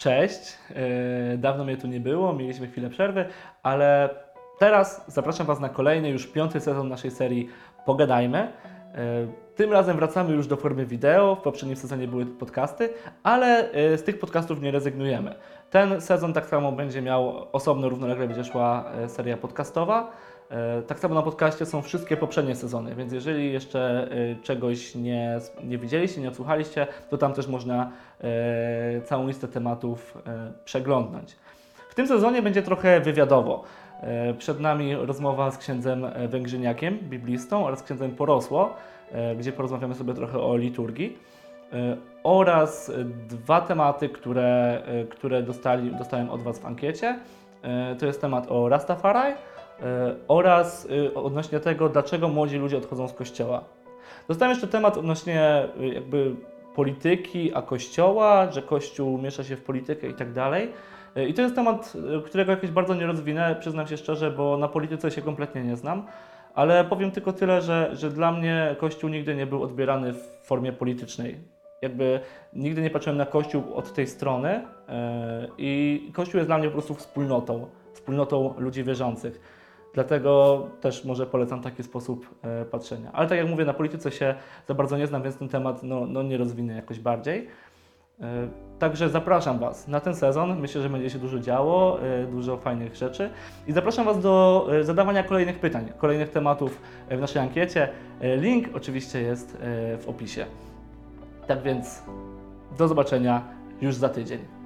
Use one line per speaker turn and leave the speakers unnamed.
Cześć, yy, dawno mnie tu nie było, mieliśmy chwilę przerwy, ale teraz zapraszam Was na kolejny, już piąty sezon naszej serii Pogadajmy. Tym razem wracamy już do formy wideo, w poprzednim sezonie były podcasty, ale yy, z tych podcastów nie rezygnujemy. Ten sezon tak samo będzie miał osobno, równolegle będzie szła yy, seria podcastowa. E, Tak samo na podcaście są wszystkie poprzednie sezony, więc jeżeli jeszcze e, czegoś nie, nie widzieliście, nie odsłuchaliście, to tam też można e, całą listę tematów e, przeglądnąć. W tym sezonie będzie trochę wywiadowo. E, Przed nami rozmowa z księdzem e, Węgrzyniakiem, biblistą oraz księdzem Porosło, e, gdzie porozmawiamy sobie trochę o liturgii. Oraz dwa tematy, które, które dostali, dostałem od Was w ankiecie. To jest temat o Rastafari, oraz odnośnie tego, dlaczego młodzi ludzie odchodzą z kościoła. Dostałem jeszcze temat odnośnie jakby polityki, a kościoła, że kościół miesza się w politykę i tak dalej. Y, I to jest temat, y, którego jakoś bardzo nie rozwinę, przyznam się szczerze, bo na polityce się kompletnie nie znam. Ale powiem tylko tyle, że, że dla mnie Kościół nigdy nie był odbierany w formie politycznej. Jakby nigdy nie patrzyłem na Kościół od tej strony y, i Kościół jest dla mnie po prostu wspólnotą, wspólnotą ludzi wierzących. Dlatego też może polecam taki sposób e, patrzenia. Ale tak jak mówię, na polityce się za bardzo nie znam, więc ten temat no, no nie rozwinę jakoś bardziej. E, Także zapraszam Was na ten sezon. Myślę, że będzie się dużo działo, e, dużo fajnych rzeczy. I zapraszam Was do zadawania kolejnych pytań, kolejnych tematów w naszej ankiecie. Link oczywiście jest w opisie. Tak więc do zobaczenia już za tydzień.